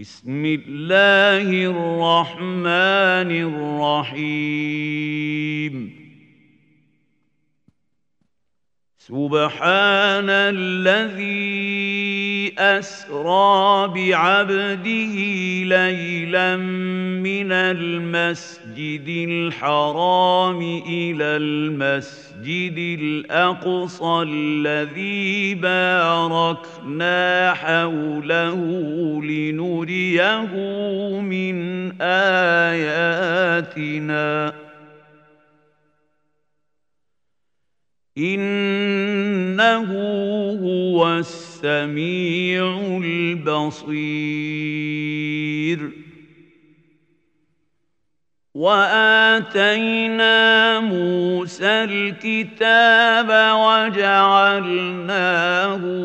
بسم الله الرحمن الرحيم. سبحان الذي أسرى بعبده ليلا من المسجد الحرام إلى المسجد الأقصى الذي باركنا حوله لنريه من آياتنا. إنه هو السميع البصير. واتينا موسى الكتاب وجعلناه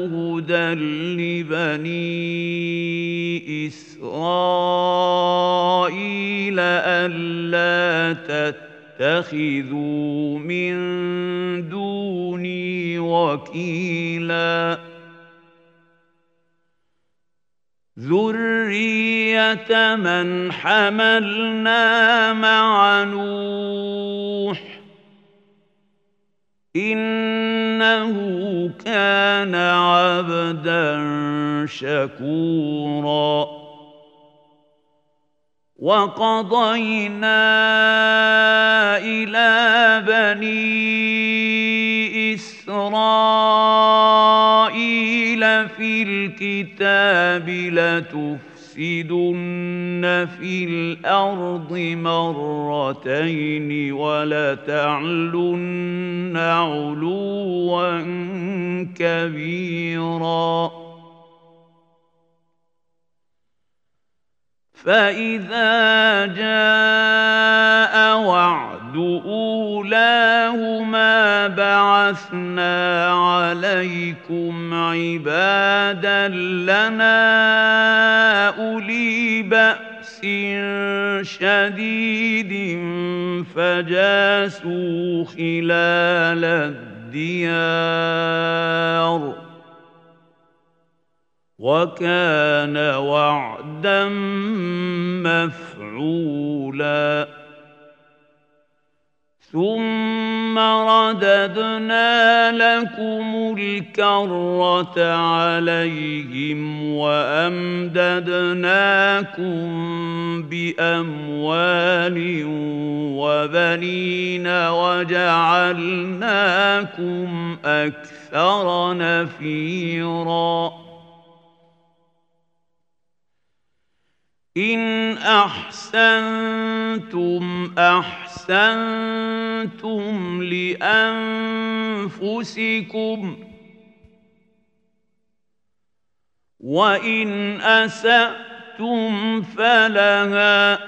هدى لبني اسرائيل الا تتقوا اتخذوا من دوني وكيلا ذريه من حملنا مع نوح انه كان عبدا شكورا وقضينا إلى بني الكتاب لتفسدن في الأرض مرتين ولتعلن علوا كبيرا فإذا جاء وعد أولاهما بعثنا عليكم عبادا لنا أولي بأس شديد فجاسوا خلال الديار. وكان وعدا مفعولا. ثم رددنا لكم الكرة عليهم وأمددناكم بأموال وبنين وجعلناكم أكثر نفيرا إن أحسنتم أحسنتم لأنفسكم وإن أسأتم فلها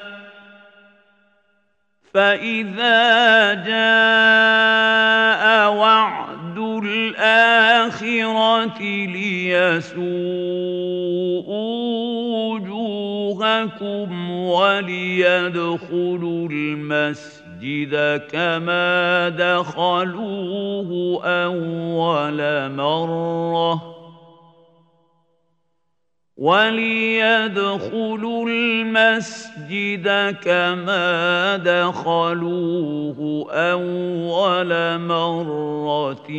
فإذا جاء وعد الآخرة ليسوءوا وجوهكم وليدخلوا المسجد كما دخلوه أول مرة. وليدخلوا المسجد كما دخلوه أول مرة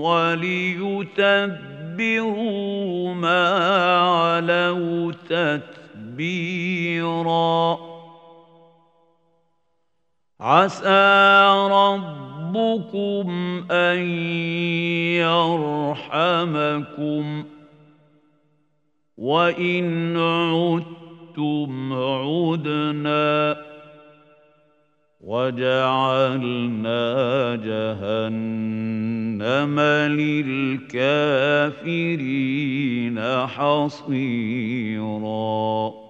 وليتبروا ما علوا تتبروا تدبيرا. عسى ربكم أن يرحمكم. وإن عدتم عدنا وجعلنا جهنم للكافرين حصيراً.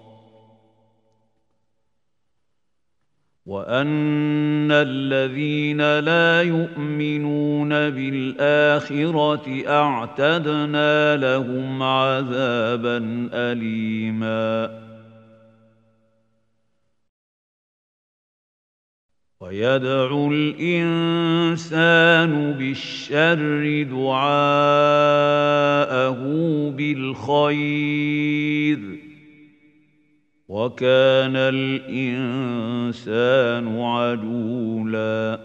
وان الذين لا يؤمنون بالاخره اعتدنا لهم عذابا اليما ويدعو الانسان بالشر دعاءه بالخير وكان الإنسان عجولا.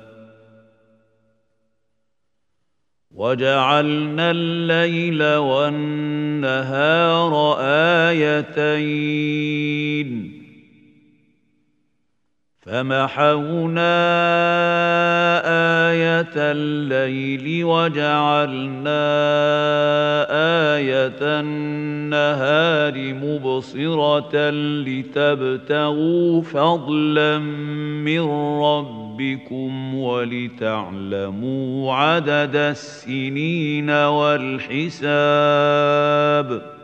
وجعلنا الليل والنهار آيتين. فمحونا آية الليل وجعلنا آية النهار مبصرة لتبتغوا فضلا من ربكم ولتعلموا عدد السنين والحساب ۖ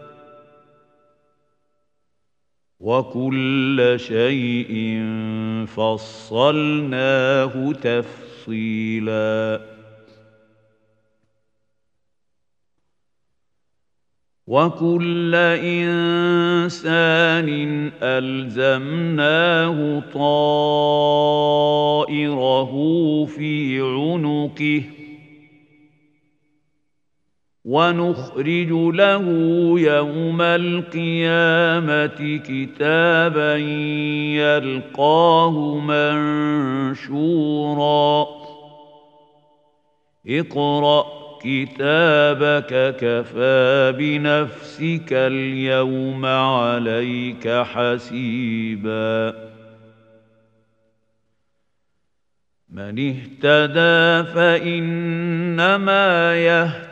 وكل شيء فصلناه تفصيلا. وكل إنسان ألزمناه طائره في عنقه. ونخرج له يوم القيامة كتابا يلقاه منشورا. اقرأ كتابك كفى بنفسك اليوم عليك حسيبا. من اهتدى فإنما يهتدي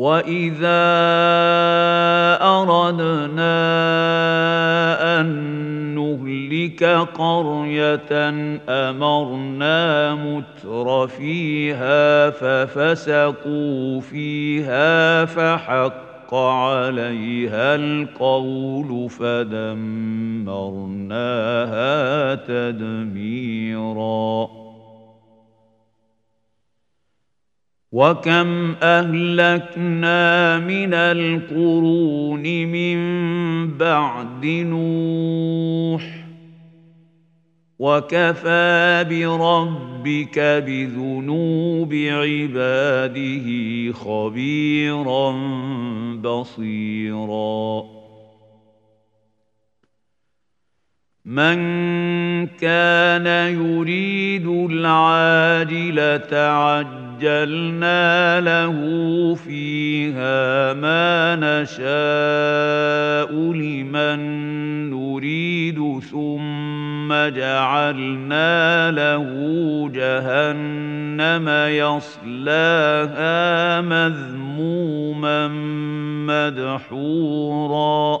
واذا اردنا ان نهلك قريه امرنا متر فيها ففسقوا فيها فحق عليها القول فدمرناها تدميرا وكم اهلكنا من القرون من بعد نوح وكفى بربك بذنوب عباده خبيرا بصيرا من كان يريد العاجله عجل عجلنا له فيها ما نشاء لمن نريد ثم جعلنا له جهنم يصلاها مذموما مدحورا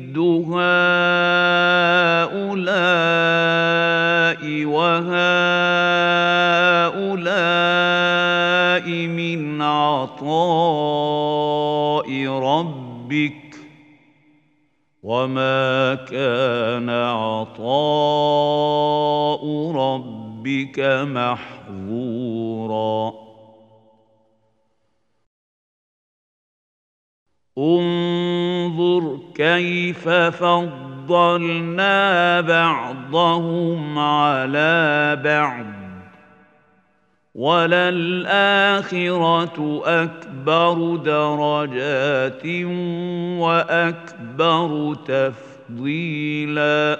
هؤلاء وهؤلاء من عطاء ربك وما كان عطاء ربك محظورا. انظر كيف فضلنا بعضهم على بعض وللآخرة أكبر درجات وأكبر تفضيلا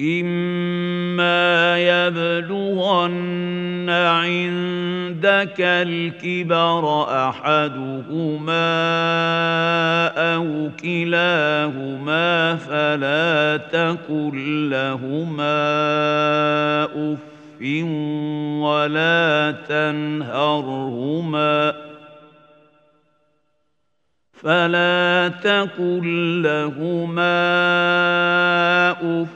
إما يبلغن عندك الكبر أحدهما أو كلاهما فلا تقل لهما أف ولا تنهرهما. فلا تقل لهما أف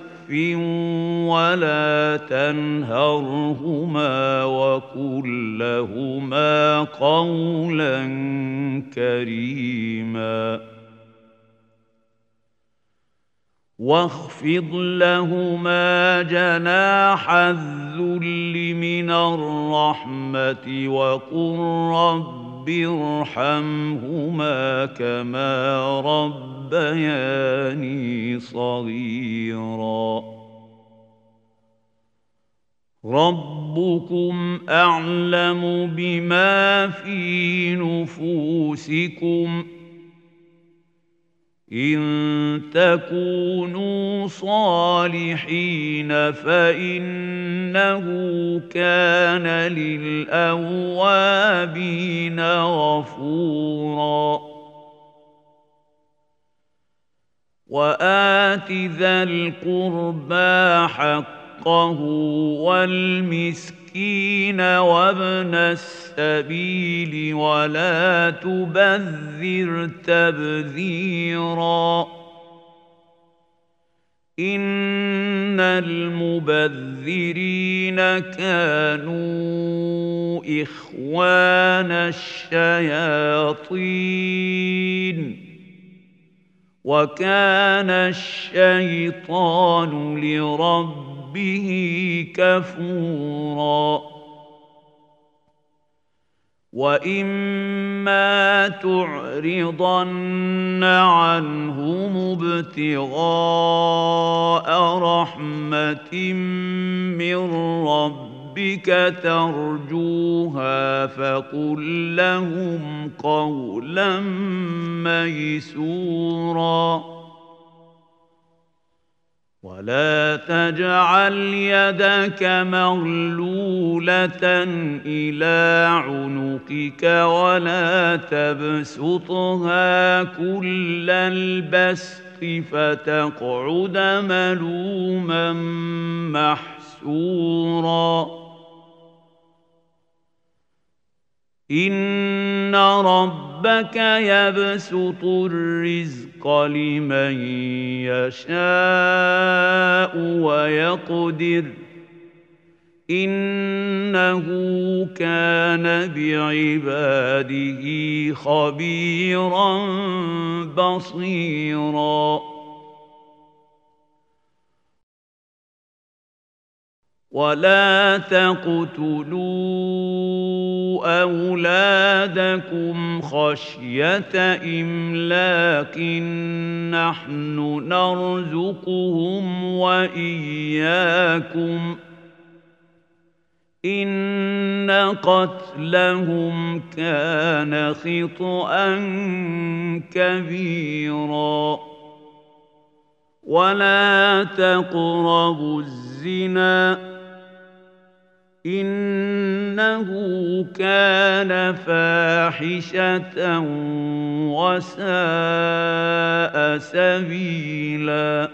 ولا تنهرهما وقل لهما قولا كريما. واخفض لهما جناح الذل من الرحمة وقل رب ارحمهما كما رب ربياني صغيرا. ربكم اعلم بما في نفوسكم. إن تكونوا صالحين فإنه كان للأوابين غفورا. وآت ذا القربى حقه والمسكين وابن السبيل ولا تبذر تبذيرا. إن المبذرين كانوا إخوان الشياطين. وكان الشيطان لربه كفورا. واما تعرضن عنهم ابتغاء رحمه من ربك ربك ترجوها فقل لهم قولا ميسورا. ولا تجعل يدك مغلوله إلى عنقك ولا تبسطها كل البسط فتقعد ملوما محسورا ان ربك يبسط الرزق لمن يشاء ويقدر انه كان بعباده خبيرا بصيرا ولا تقتلوا أولادكم خشية إملاق نحن نرزقهم وإياكم إن قتلهم كان خطا كبيرا ولا تقربوا الزنا إنه كان فاحشة وساء سبيلا.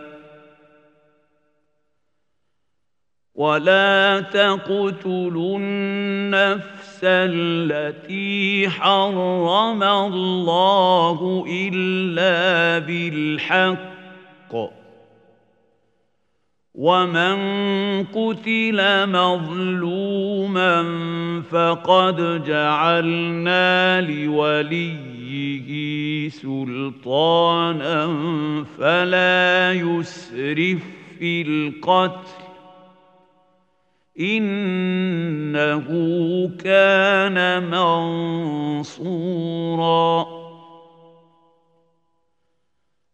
ولا تقتلوا النفس التي حرم الله إلا بالحق. ومن قتل مظلوما فقد جعلنا لوليه سلطانا فلا يسرف في القتل انه كان منصورا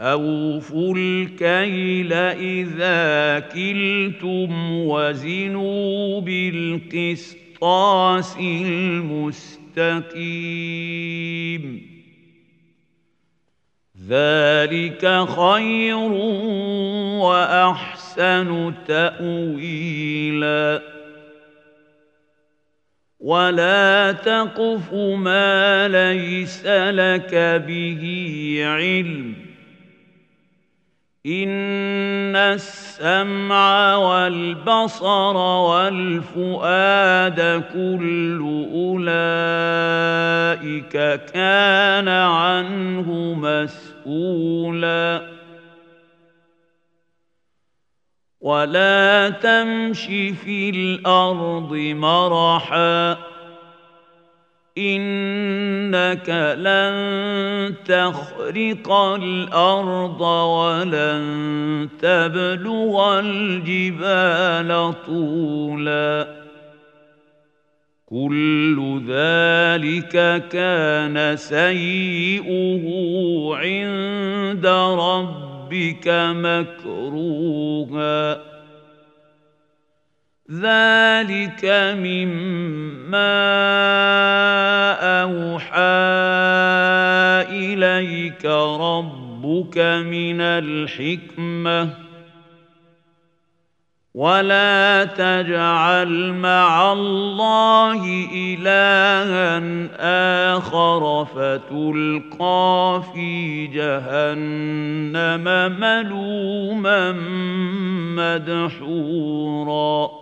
واوفوا الكيل اذا كلتم وزنوا بالقسطاس المستقيم ذلك خير واحسن تاويلا ولا تقف ما ليس لك به علم ان السمع والبصر والفؤاد كل اولئك كان عنه مسؤولا ولا تمش في الأرض مرحا إنك لن تخرق الأرض ولن تبلغ الجبال طولا. كل ذلك كان سيئه عند ربك مكروها. ذلك مما أوحى إليك ربك من الحكمة. ولا تجعل مع الله إلها آخر فتلقى في جهنم ملوما مدحورا.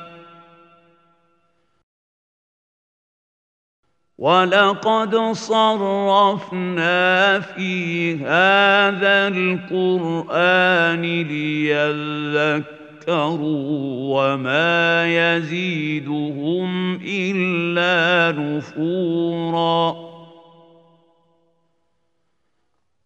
ولقد صرفنا في هذا القرآن ليذكروا وما يزيدهم إلا نفورا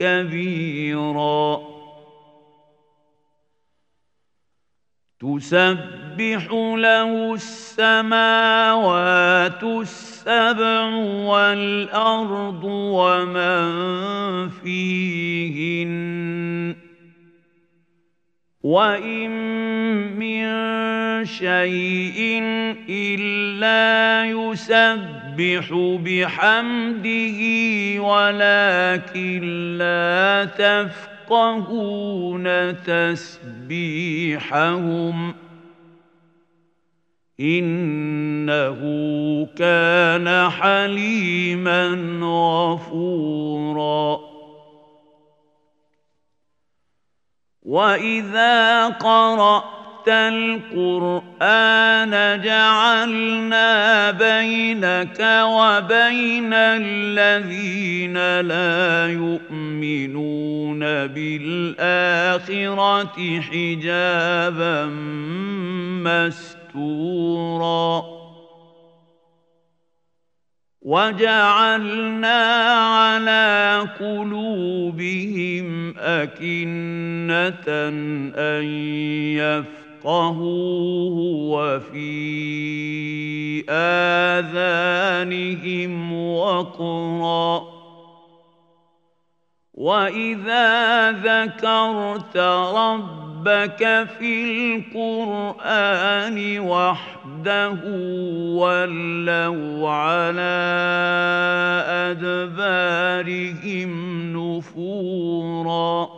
كبيرا. تسبح له السماوات السبع والأرض ومن فيهن. وإن من شيء إلا يسبح بحمده ولكن لا تفقهون تسبيحهم. إنه كان حليما غفورا. وإذا القرآن جعلنا بينك وبين الذين لا يؤمنون بالآخرة حجابا مستورا. وجعلنا على قلوبهم أكنة أن يفقهوه وفي آذانهم وقرا وإذا ذكرت ربك في القرآن وحده ولوا على أدبارهم نفورا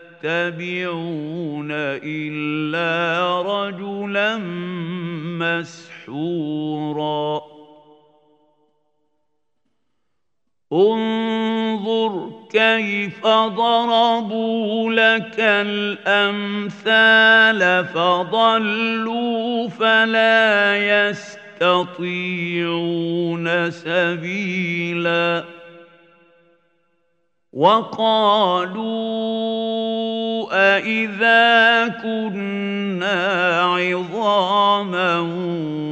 إلا رجلا مسحورا. انظر كيف ضربوا لك الأمثال فضلوا فلا يستطيعون سبيلا. وقالوا أإذا كنا عظاما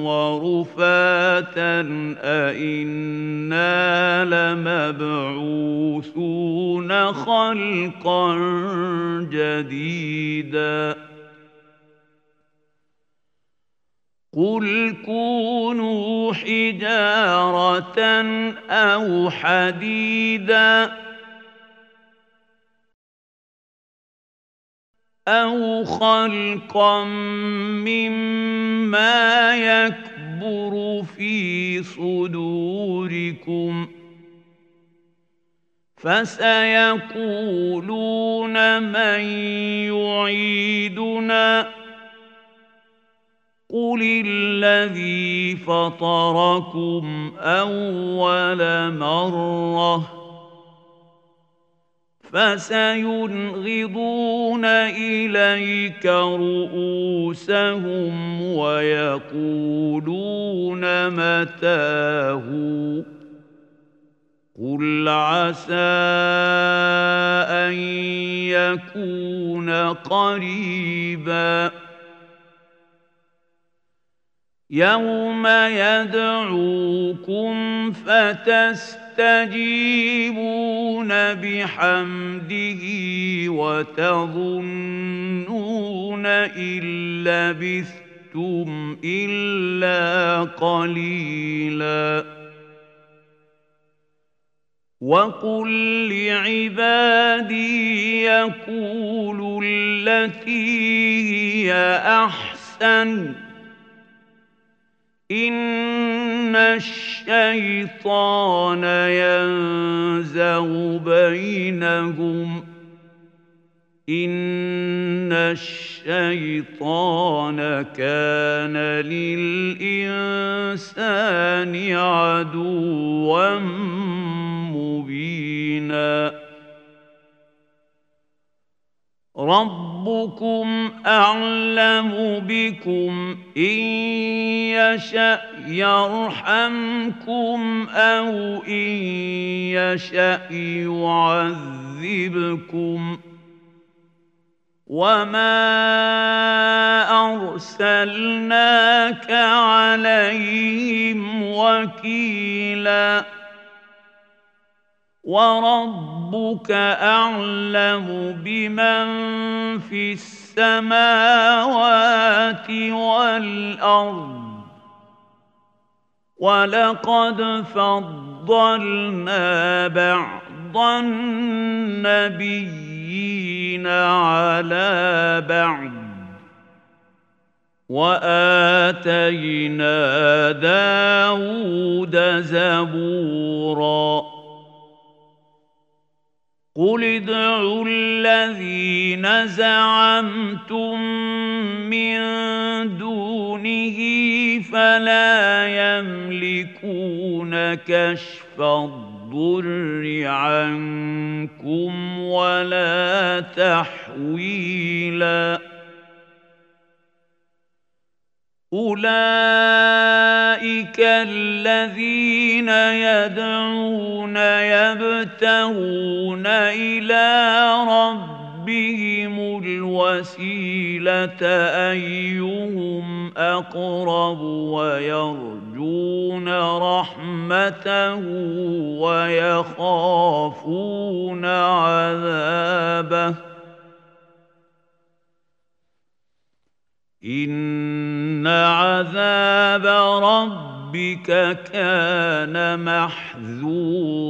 ورفاتا أإنا لمبعوثون خلقا جديدا قل كونوا حجارة أو حديداً أو خلقا مما يكبر في صدوركم فسيقولون من يعيدنا قل الذي فطركم أول مرة فسينغضون إليك رؤوسهم ويقولون متاه. قل عسى أن يكون قريبا. يوم يدعوكم فتستجيبون تستجيبون بحمده وتظنون إن لبثتم إلا قليلا وقل لعبادي يقولوا التي هي أحسن الشيطان ينزغ بينهم. إن الشيطان كان للإنسان عدوا مبيناً. ربكم أعلم بكم إن يشأ يرحمكم أو إن يشأ يعذبكم وما أرسلناك عليهم وكيلاً وربك أعلم بمن في السماوات والأرض ولقد فضلنا بعض النبيين على بعض وآتينا داود زبورا قل ادعوا الذين زعمتم من دونه فلا يملكون كشف الضر عنكم ولا تحويلا أولئك الذين يدعون يبتغون إلى ربهم الوسيلة أيهم أقرب ويرجون رحمته ويخافون عذابه إن عذاب ربك كان محذورا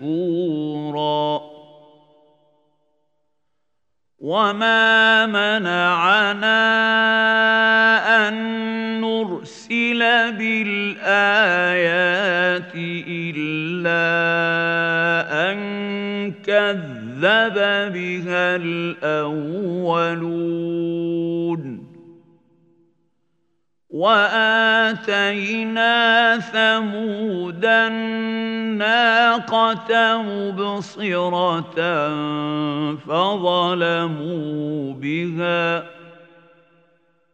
مسكورا وما منعنا ان نرسل بالايات الا ان كذب بها الاولون. واتينا ثمود الناقه مبصره فظلموا بها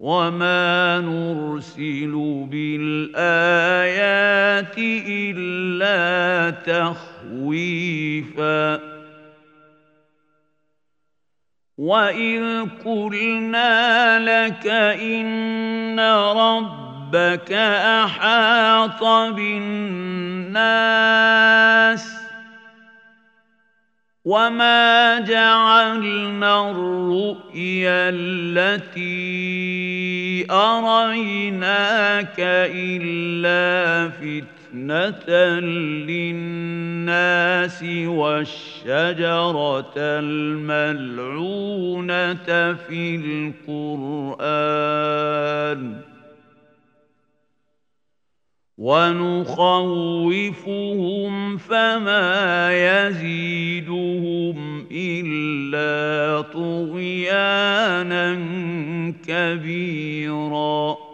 وما نرسل بالايات الا تخويفا واذ قلنا لك ان ربك احاط بالناس وما جعلنا الرؤيا التي اريناك الا فتنه للناس والشجرة الملعونة في القرآن. ونخوفهم فما يزيدهم إلا طغيانا كبيرا.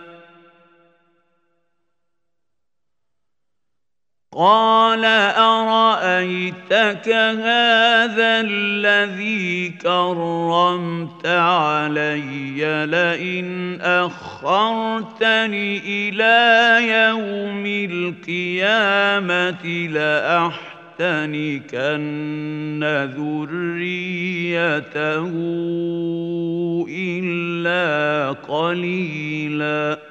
قال أرأيتك هذا الذي كرمت علي لئن أخرتني إلى يوم القيامة لأحتنكن ذريته إلا قليلا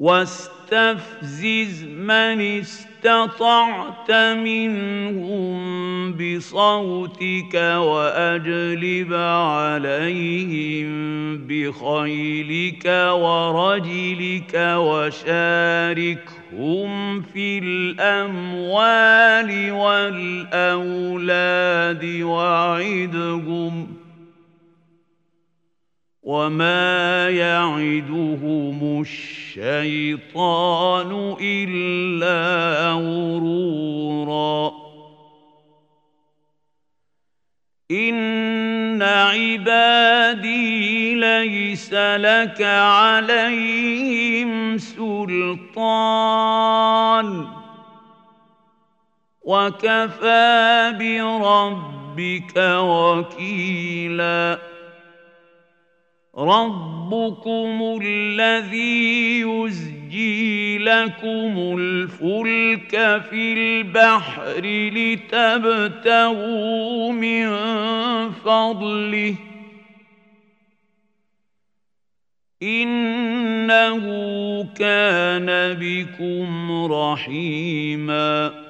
واستفزز من استطعت منهم بصوتك وأجلب عليهم بخيلك ورجلك وشاركهم في الأموال والأولاد وعدهم وما يعدهم الشيطان الا غرورا ان عبادي ليس لك عليهم سلطان وكفى بربك وكيلا ربكم الذي يزجي لكم الفلك في البحر لتبتغوا من فضله انه كان بكم رحيما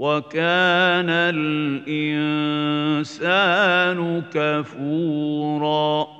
وكان الإنسان كفورا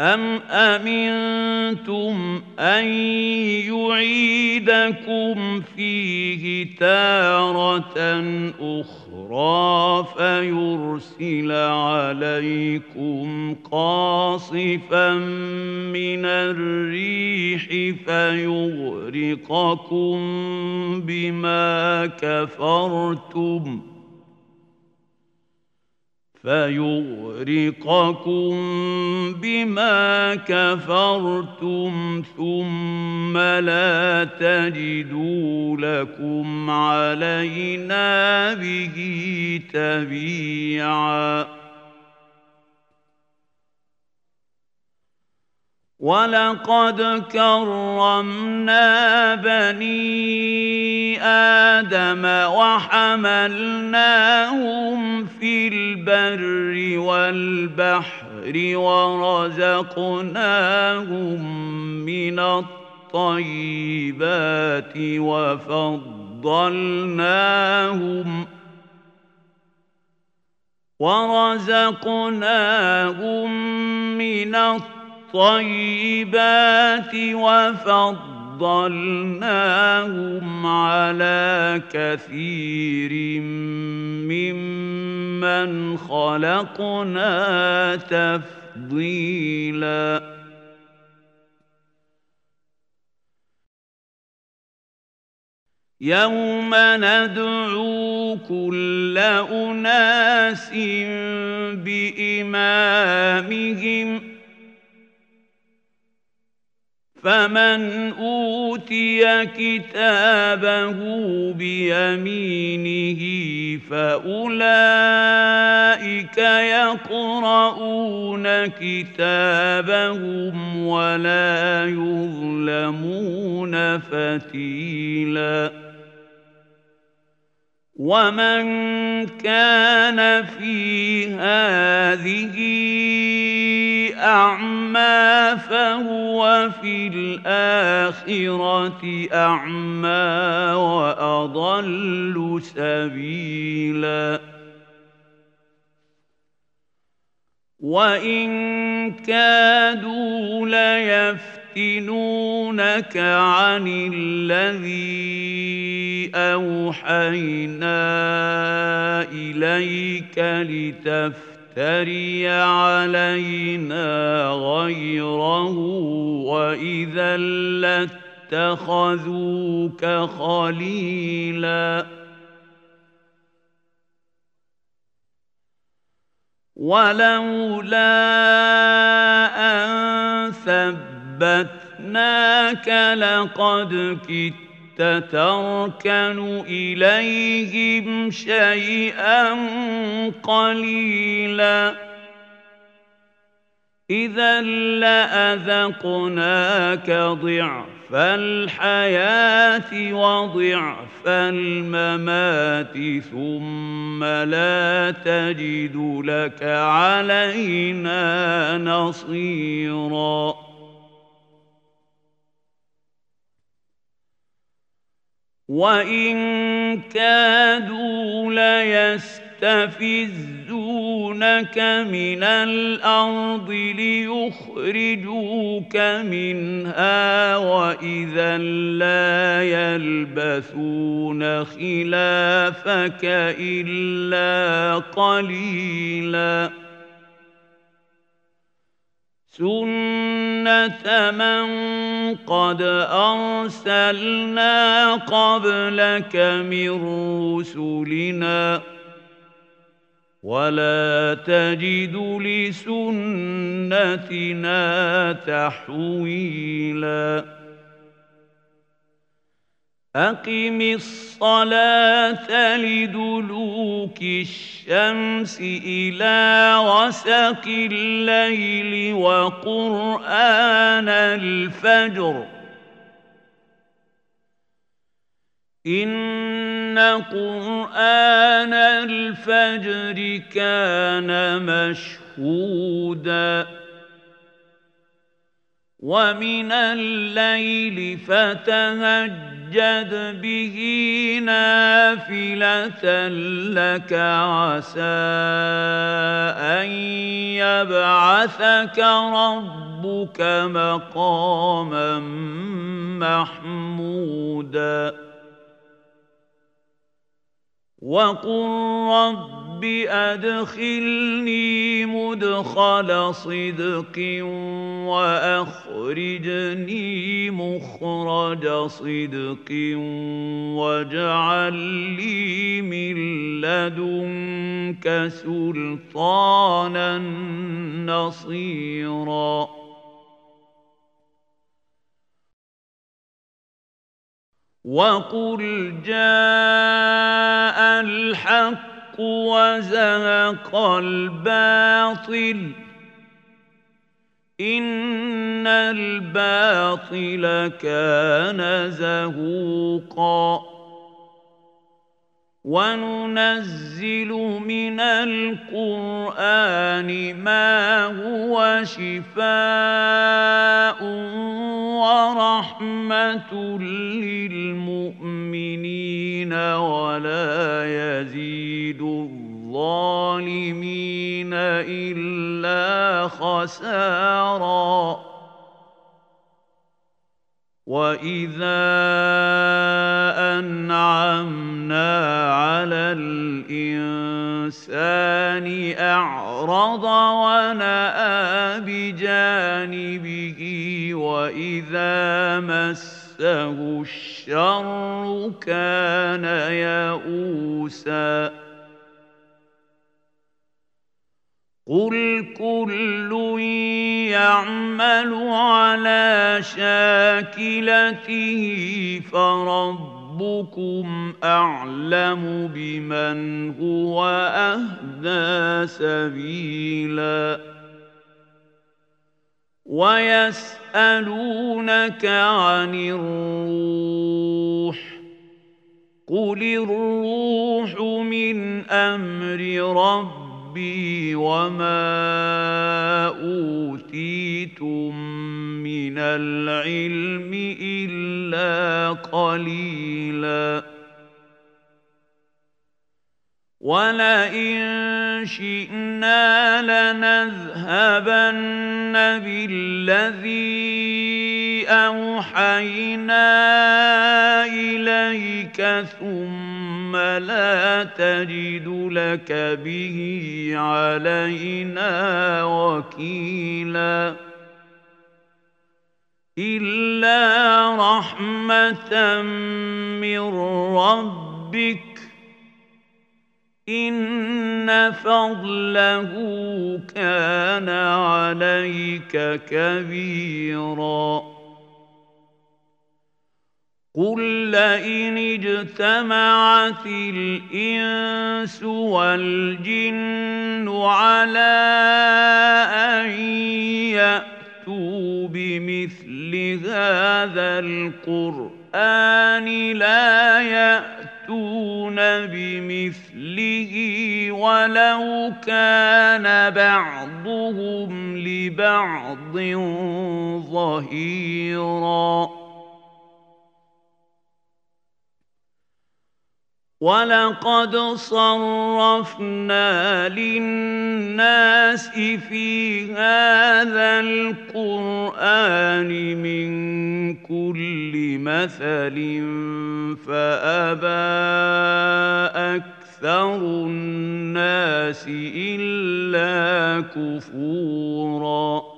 أم أمنتم أن يعيدكم فيه تارة أخرى فيرسل عليكم قاصفا من الريح فيغرقكم بما كفرتم ۖ فيغرقكم بما كفرتم ثم لا تجدوا لكم علينا به تبيعا. ولقد كرمنا بني آدم وحملناهم في البر والبحر ورزقناهم من الطيبات وفضلناهم ورزقناهم من الطيبات الطيبات وفضلناهم على كثير ممن خلقنا تفضيلا يوم ندعو كل اناس بامامهم فمن أوتي كتابه بيمينه فأولئك يقرؤون كتابهم ولا يظلمون فتيلا. ومن كان في هذه أعمى فهو في الآخرة أعمى وأضل سبيلا وإن كادوا ليفتنونك عن الذي أوحينا إليك لتفتن تفتري علينا غيره وإذا اتخذوك خليلا. ولولا أن ثبتناك لقد كدت تركن اليهم شيئا قليلا اذا لاذقناك ضعف الحياة وضعف الممات ثم لا تجد لك علينا نصيرا وان كادوا ليستفزونك من الأرض ليخرجوك منها واذا لا يلبثون خلافك الا قليلا سنه من قد ارسلنا قبلك من رسلنا ولا تجد لسنتنا تحويلا أقم الصلاة لدلوك الشمس إلى غسق الليل وقرآن الفجر. إن قرآن الفجر كان مشهوداً. ومن الليل فتهجد به نافلة لك عسى أن يبعثك ربك مقاما محمودا وقل رب أدخلني مدخل صدق وأخرجني مخرج صدق واجعل لي من لدنك سلطانا نصيراً وقل جاء الحق وزهق الباطل ان الباطل كان زهوقا وننزل من القرآن ما هو شفاء ورحمة للمؤمنين ولا يزيد الظالمين إلا خسارا واذا انعمنا على الانسان اعرض وناى بجانبه واذا مسه الشر كان يئوسا قل كل يعمل على شاكلته فربكم اعلم بمن هو اهدى سبيلا ويسالونك عن الروح قل الروح من أمر ربي ربي وما أوتيتم من العلم إلا قليلا. ولئن شئنا لنذهبن بالذي اوحينا اليك ثم ثم لا تجد لك به علينا وكيلا إلا رحمة من ربك إن فضله كان عليك كبيرا قل لئن اجتمعت الإنس والجن على أن يأتوا بمثل هذا القرآن لا يأتون بمثله ولو كان بعضهم لبعض ظهيراً ولقد صرفنا للناس في هذا القرآن من كل مثل فأبى أكثر الناس إلا كفوراً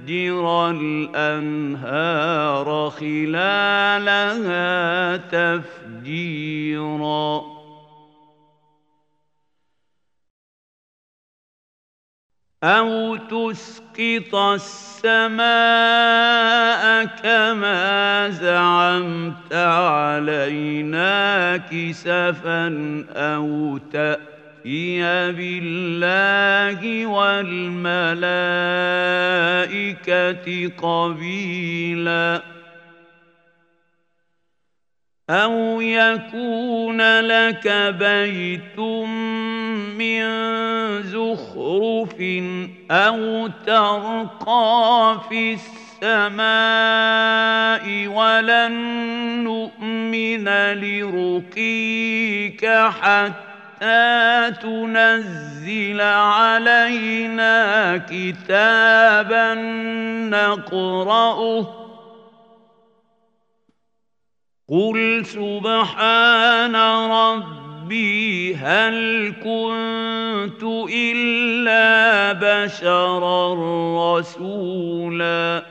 ويفجر الأنهار خلالها تفجيرا. أو تسقط السماء كما زعمت علينا كسفا أو تأتي يأتي بالله والملائكة قبيلا. أو يكون لك بيت من زخرف أو ترقى في السماء ولن نؤمن لرقيك حتى تنزل علينا كتابا نقرأه. قل سبحان ربي هل كنت إلا بشرا رسولا.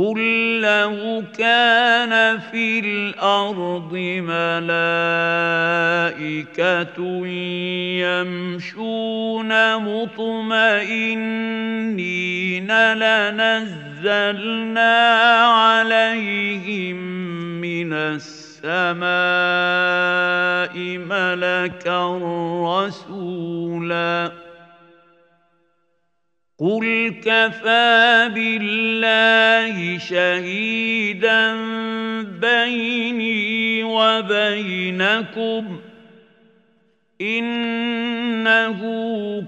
قل لو كان في الأرض ملائكه يمشون مطمئنين لنزلنا عليهم من السماء ملكا رسولا قل كفى بالله شهيدا بيني وبينكم انه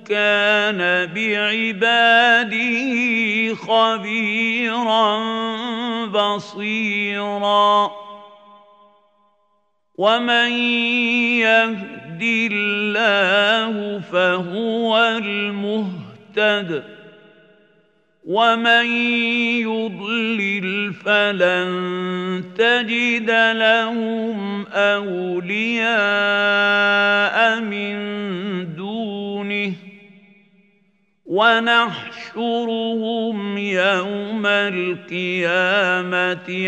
كان بعباده خبيرا بصيرا ومن يهد الله فهو المهتد ومن يضلل فلن تجد لهم اولياء من دونه ونحشرهم يوم القيامه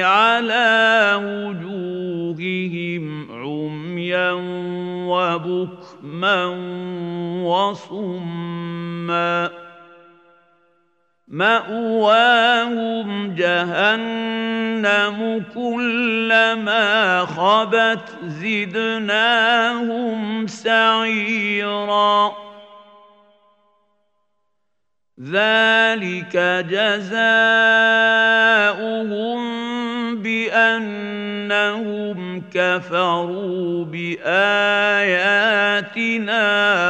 على وجوههم عميا وبكما وصما مأواهم جهنم كلما خبت زدناهم سعيرا. ذلك جزاؤهم بأنهم كفروا بآياتنا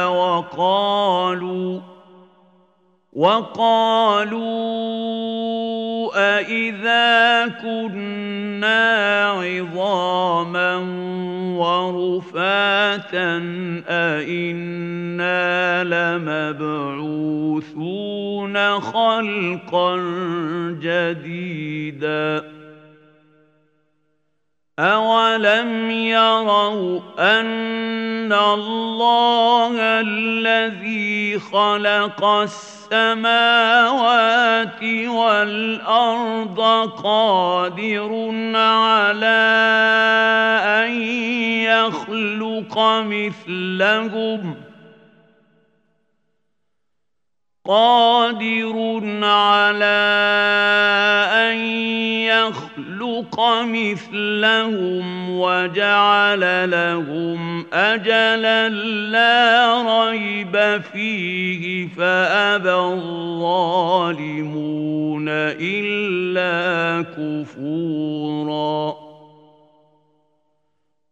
وقالوا وقالوا أإذا كنا عظاما ورفاتا أإنا لمبعوثون خلقا جديدا أولم يروا أن الله الذي خلق السماء السماوات والأرض قادر على أن يخلق مثلهم قادر على أن يخلق مثلهم وجعل لهم أجلا لا ريب فيه فأبى الظالمون إلا كفوراً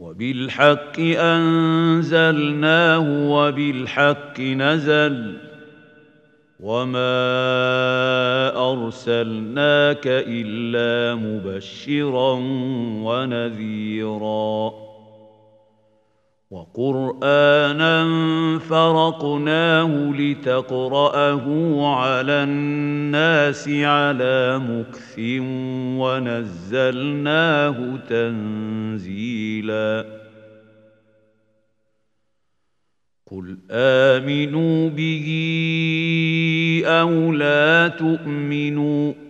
وبالحق أنزلناه وبالحق نزل وما أرسلناك إلا مبشرا ونذيرا وقرآنا فرقناه لتقرأه على الناس على مكث ونزلناه تنزيلا. قل آمنوا به أو لا تؤمنوا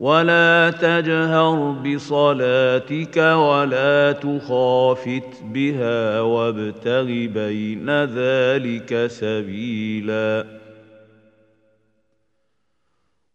ولا تجهر بصلاتك ولا تخافت بها وابتغ بين ذلك سبيلا